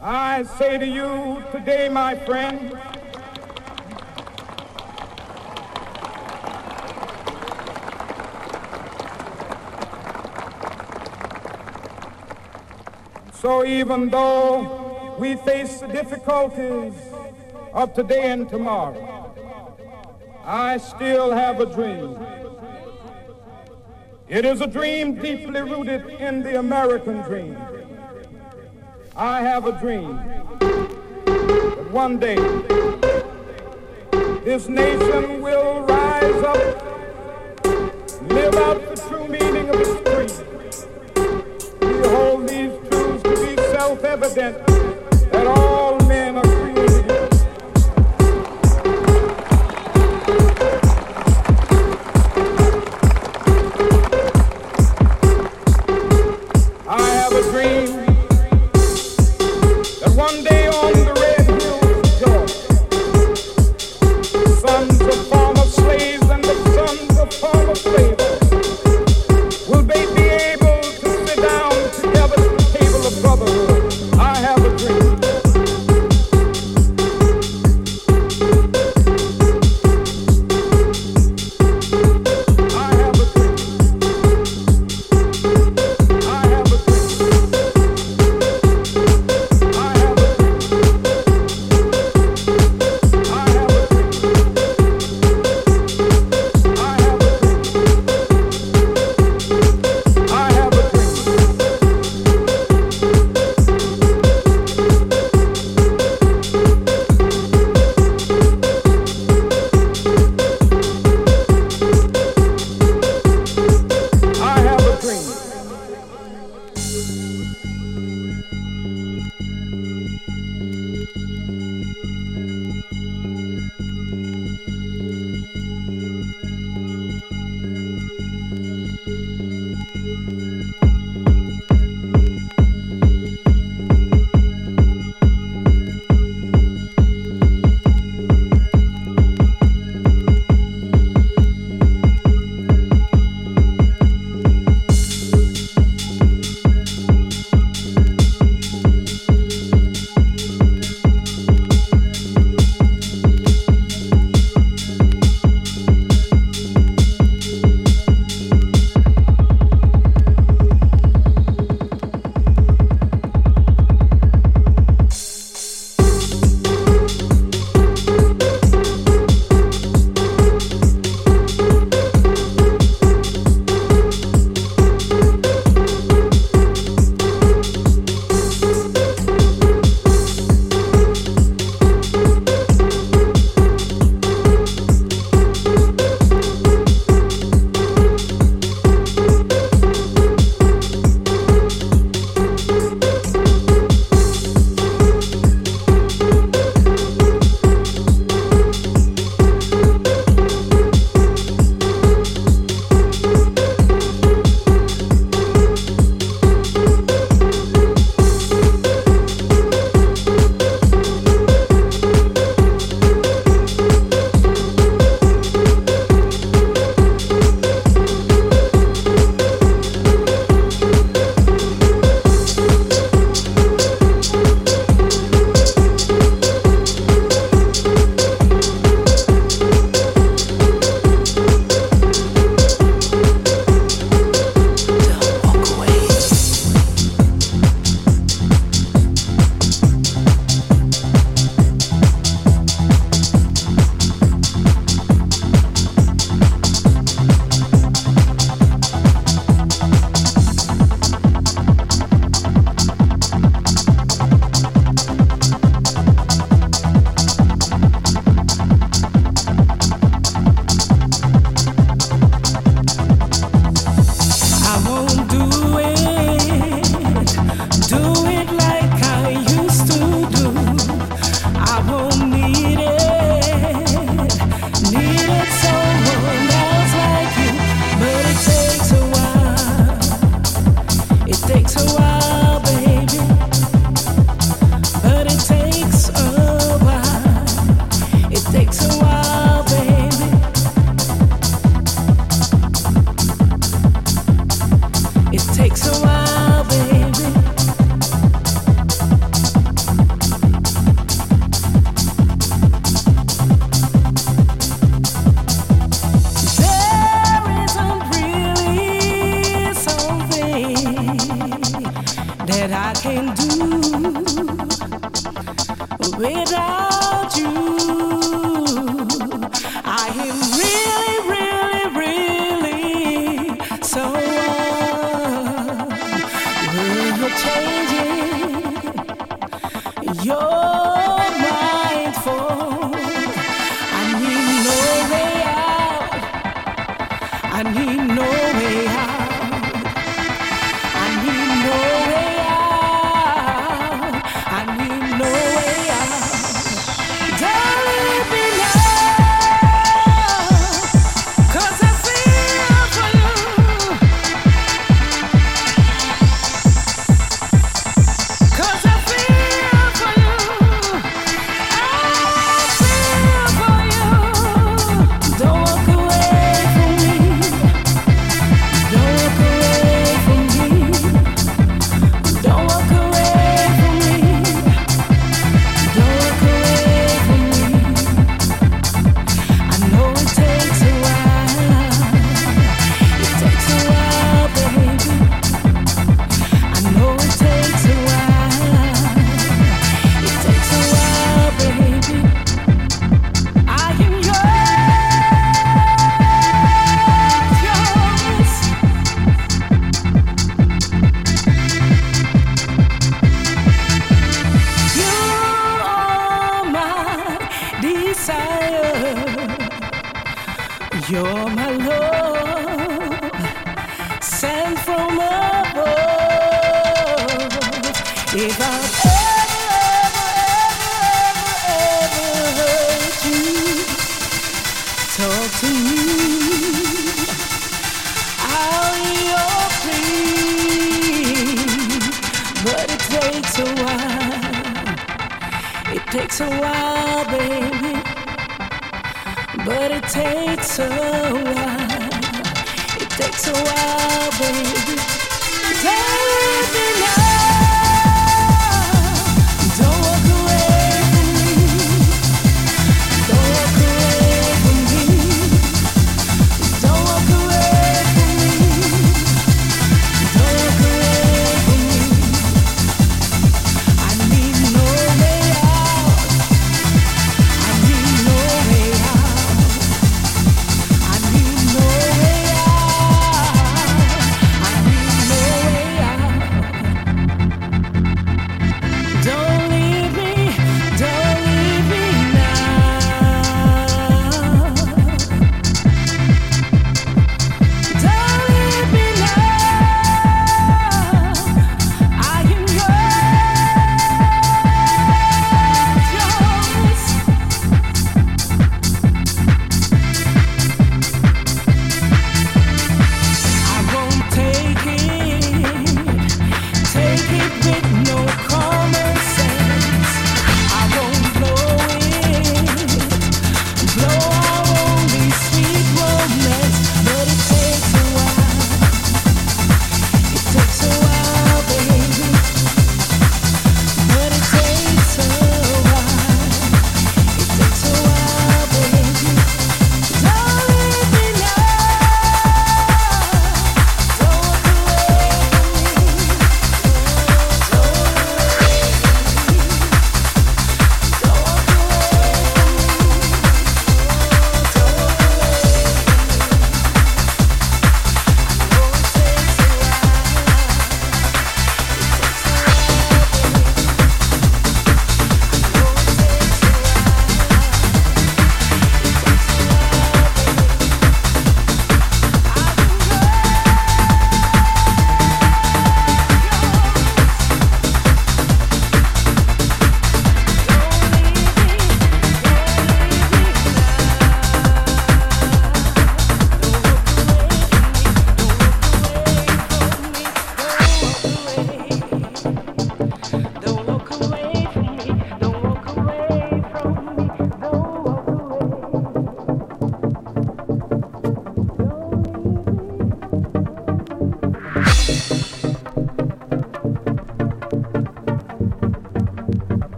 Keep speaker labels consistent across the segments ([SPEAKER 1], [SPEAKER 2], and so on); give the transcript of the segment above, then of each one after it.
[SPEAKER 1] I say to you today, my friend, so even though we face the difficulties of today and tomorrow, I still have a dream. It is a dream deeply rooted in the American dream. I have a dream that one day this nation will rise up, live out the true meaning of its creed. We hold these truths to be self-evident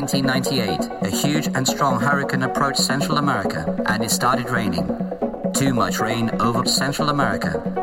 [SPEAKER 2] 1998, a huge and strong hurricane approached Central America and it started raining. Too much rain over Central America.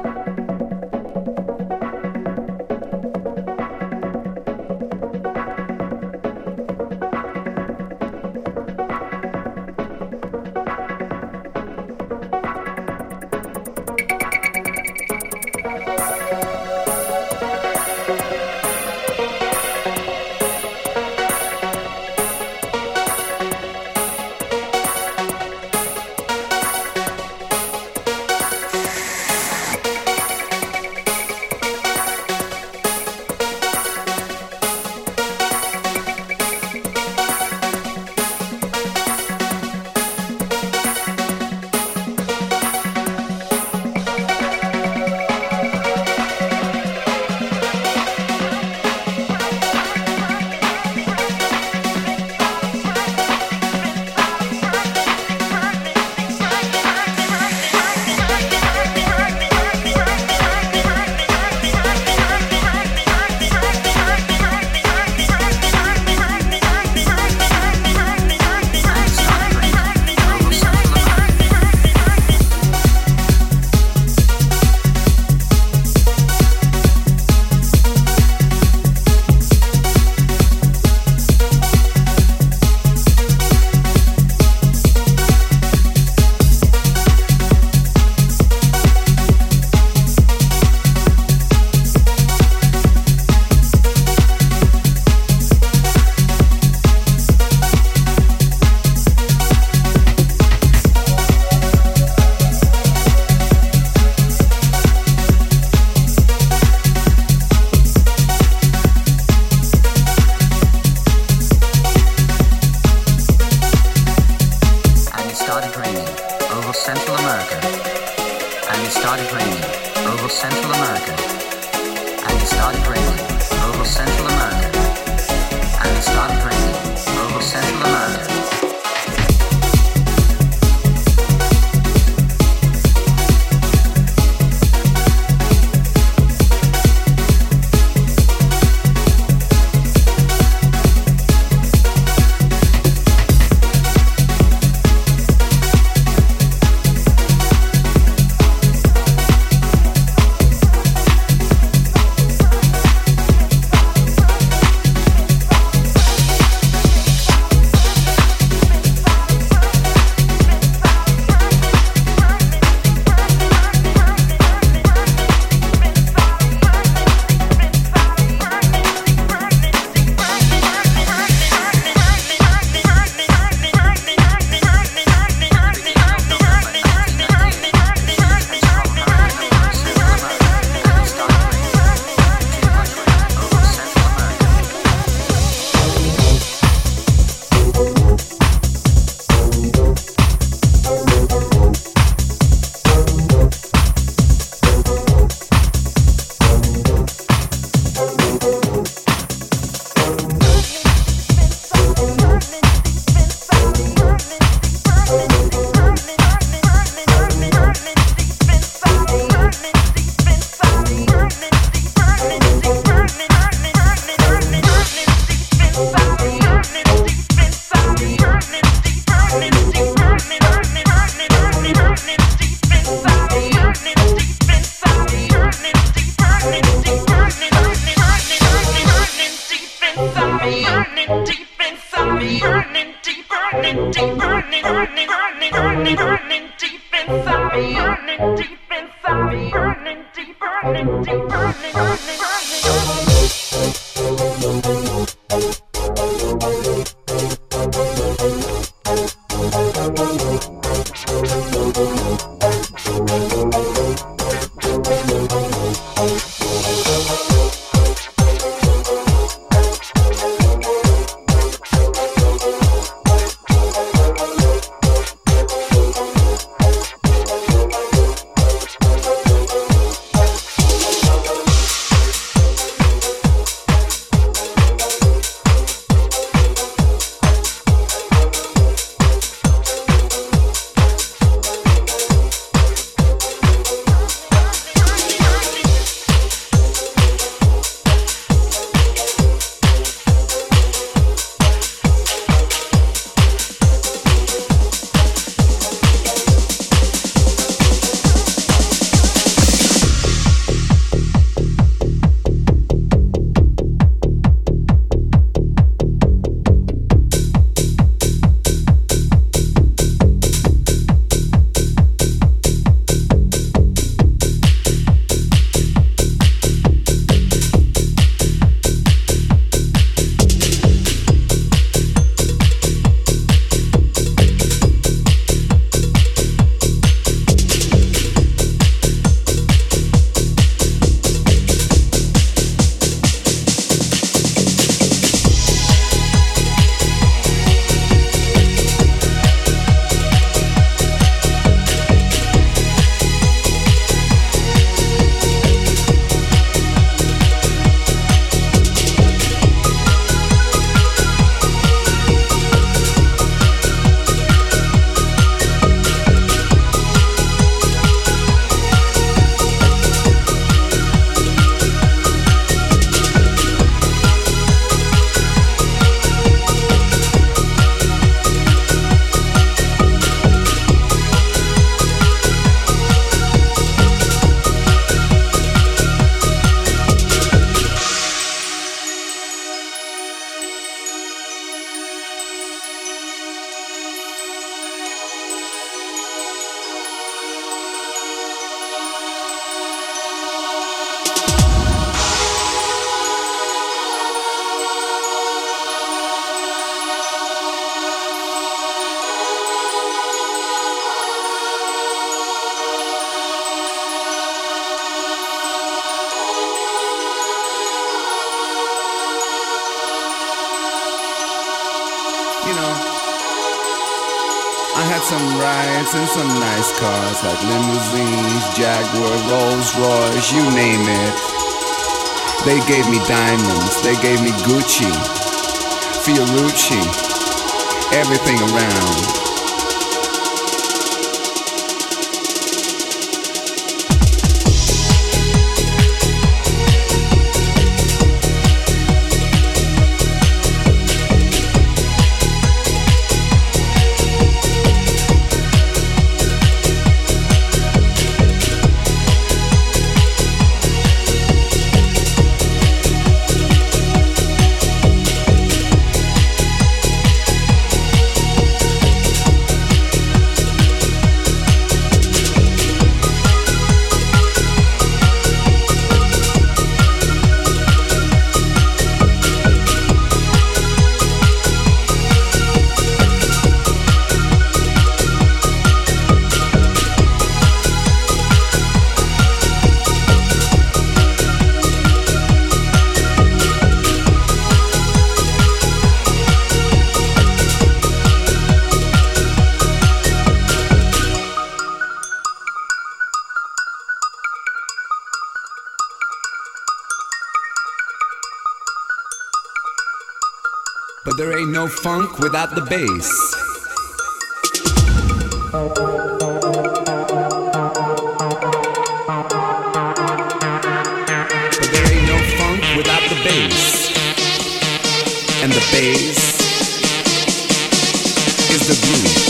[SPEAKER 3] Without the bass. But there ain't no funk without the bass. And the bass is the groove.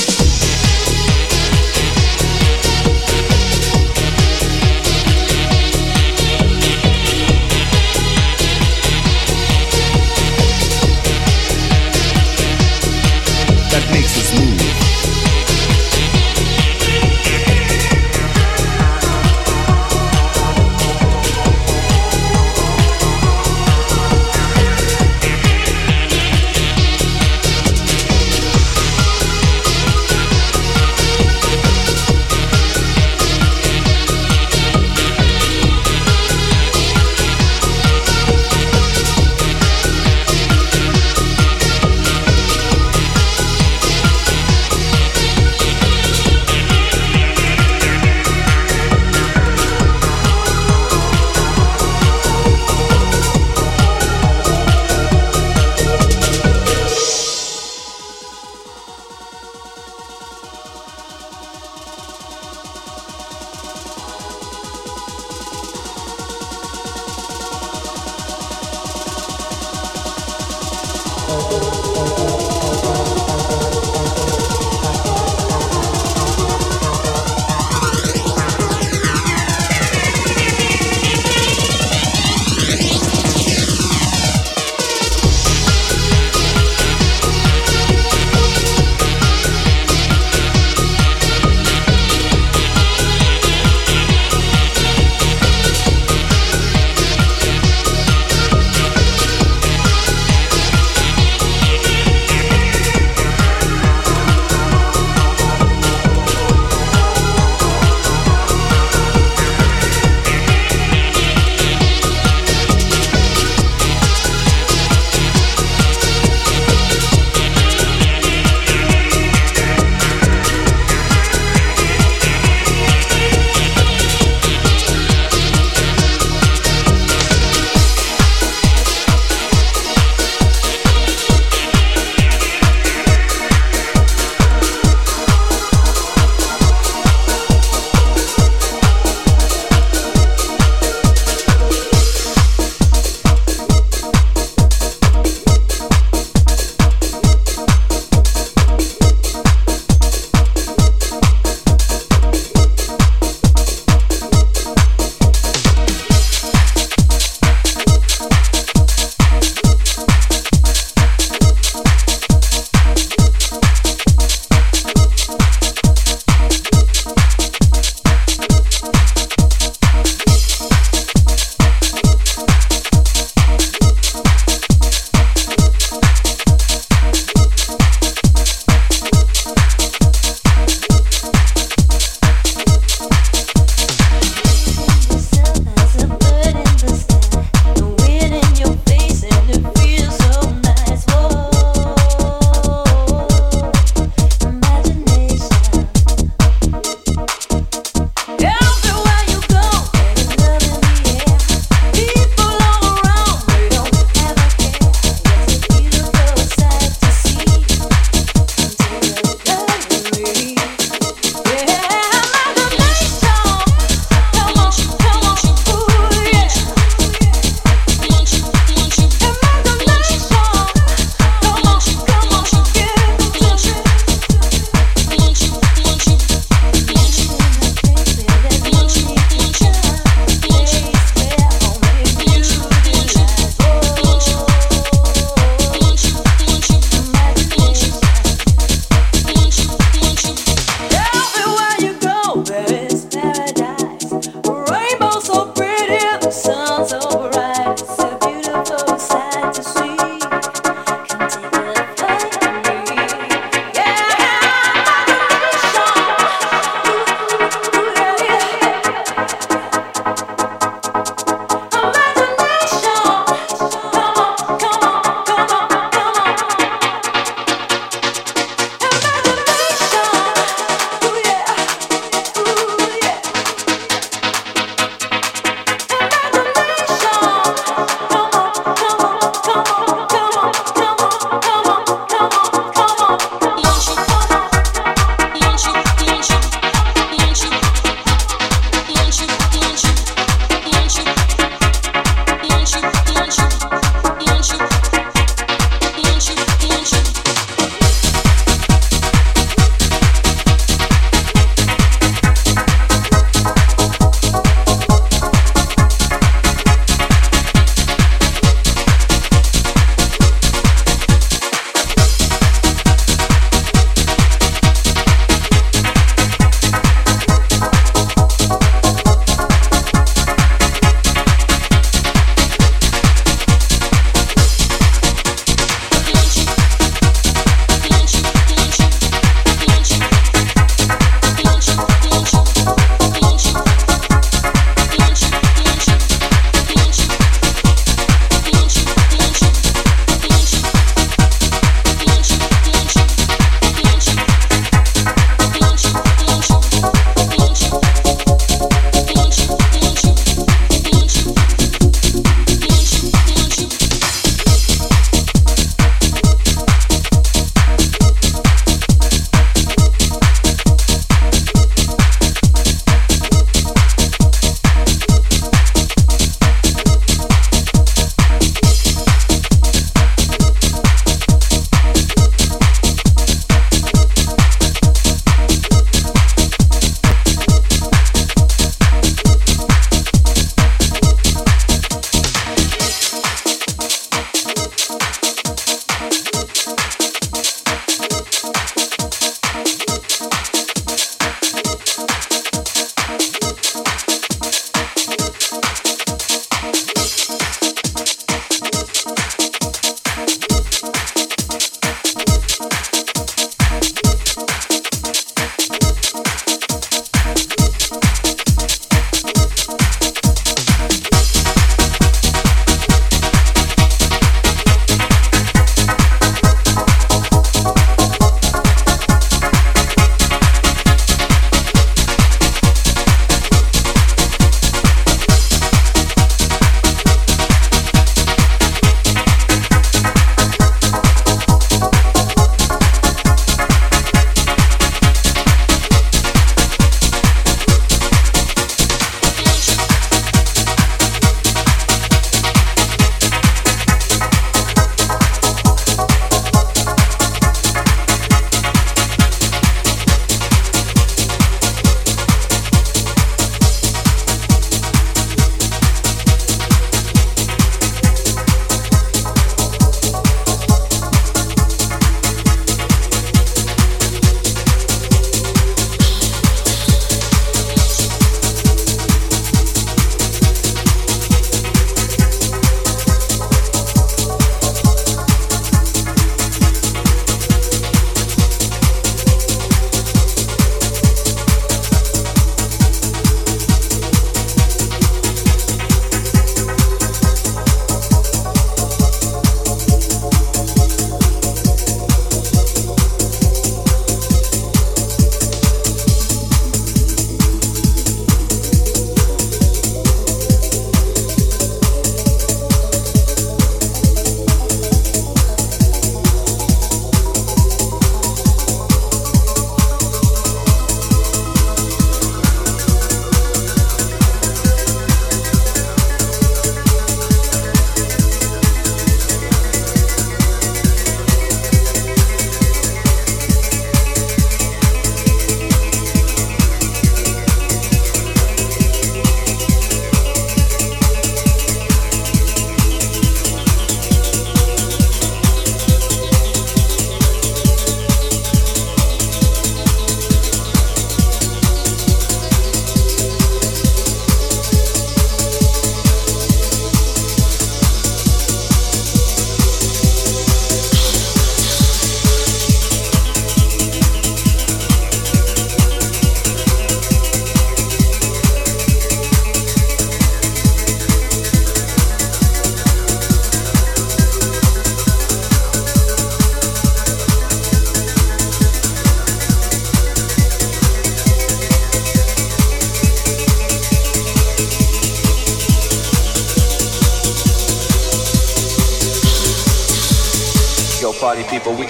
[SPEAKER 4] sounds so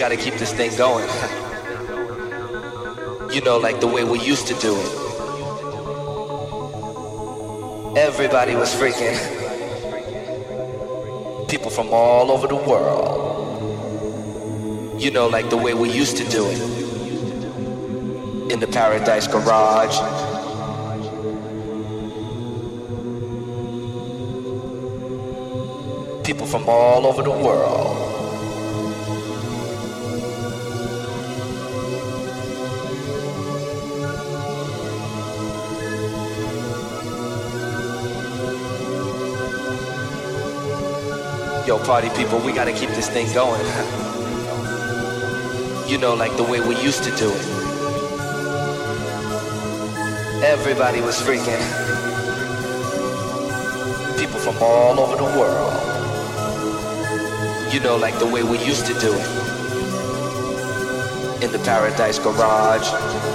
[SPEAKER 4] gotta keep this thing going. you know, like the way we used to do it. Everybody was freaking. People from all over the world. You know, like the way we used to do it. In the Paradise Garage. People from all over the world. Yo, party people, we gotta keep this thing going. you know, like the way we used to do it. Everybody was freaking. People from all over the world. You know, like the way we used to do it. In the Paradise Garage.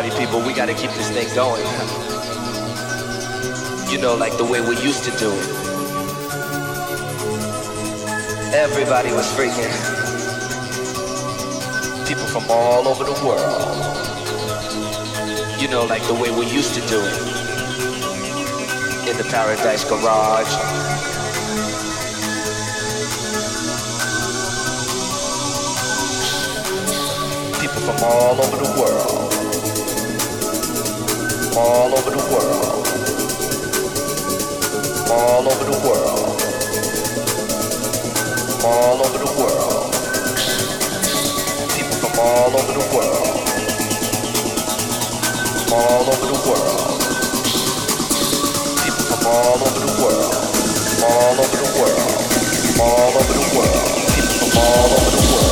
[SPEAKER 4] Party people, we gotta keep this thing going. You know, like the way we used to do it. Everybody was freaking. People from all over the world. You know, like the way we used to do it. In the Paradise Garage. People from all over the world all over the world, all over the world, all over the world. People from all over the world, all over the world. People from all over the world, all over the world, all over the world. People from all over the world.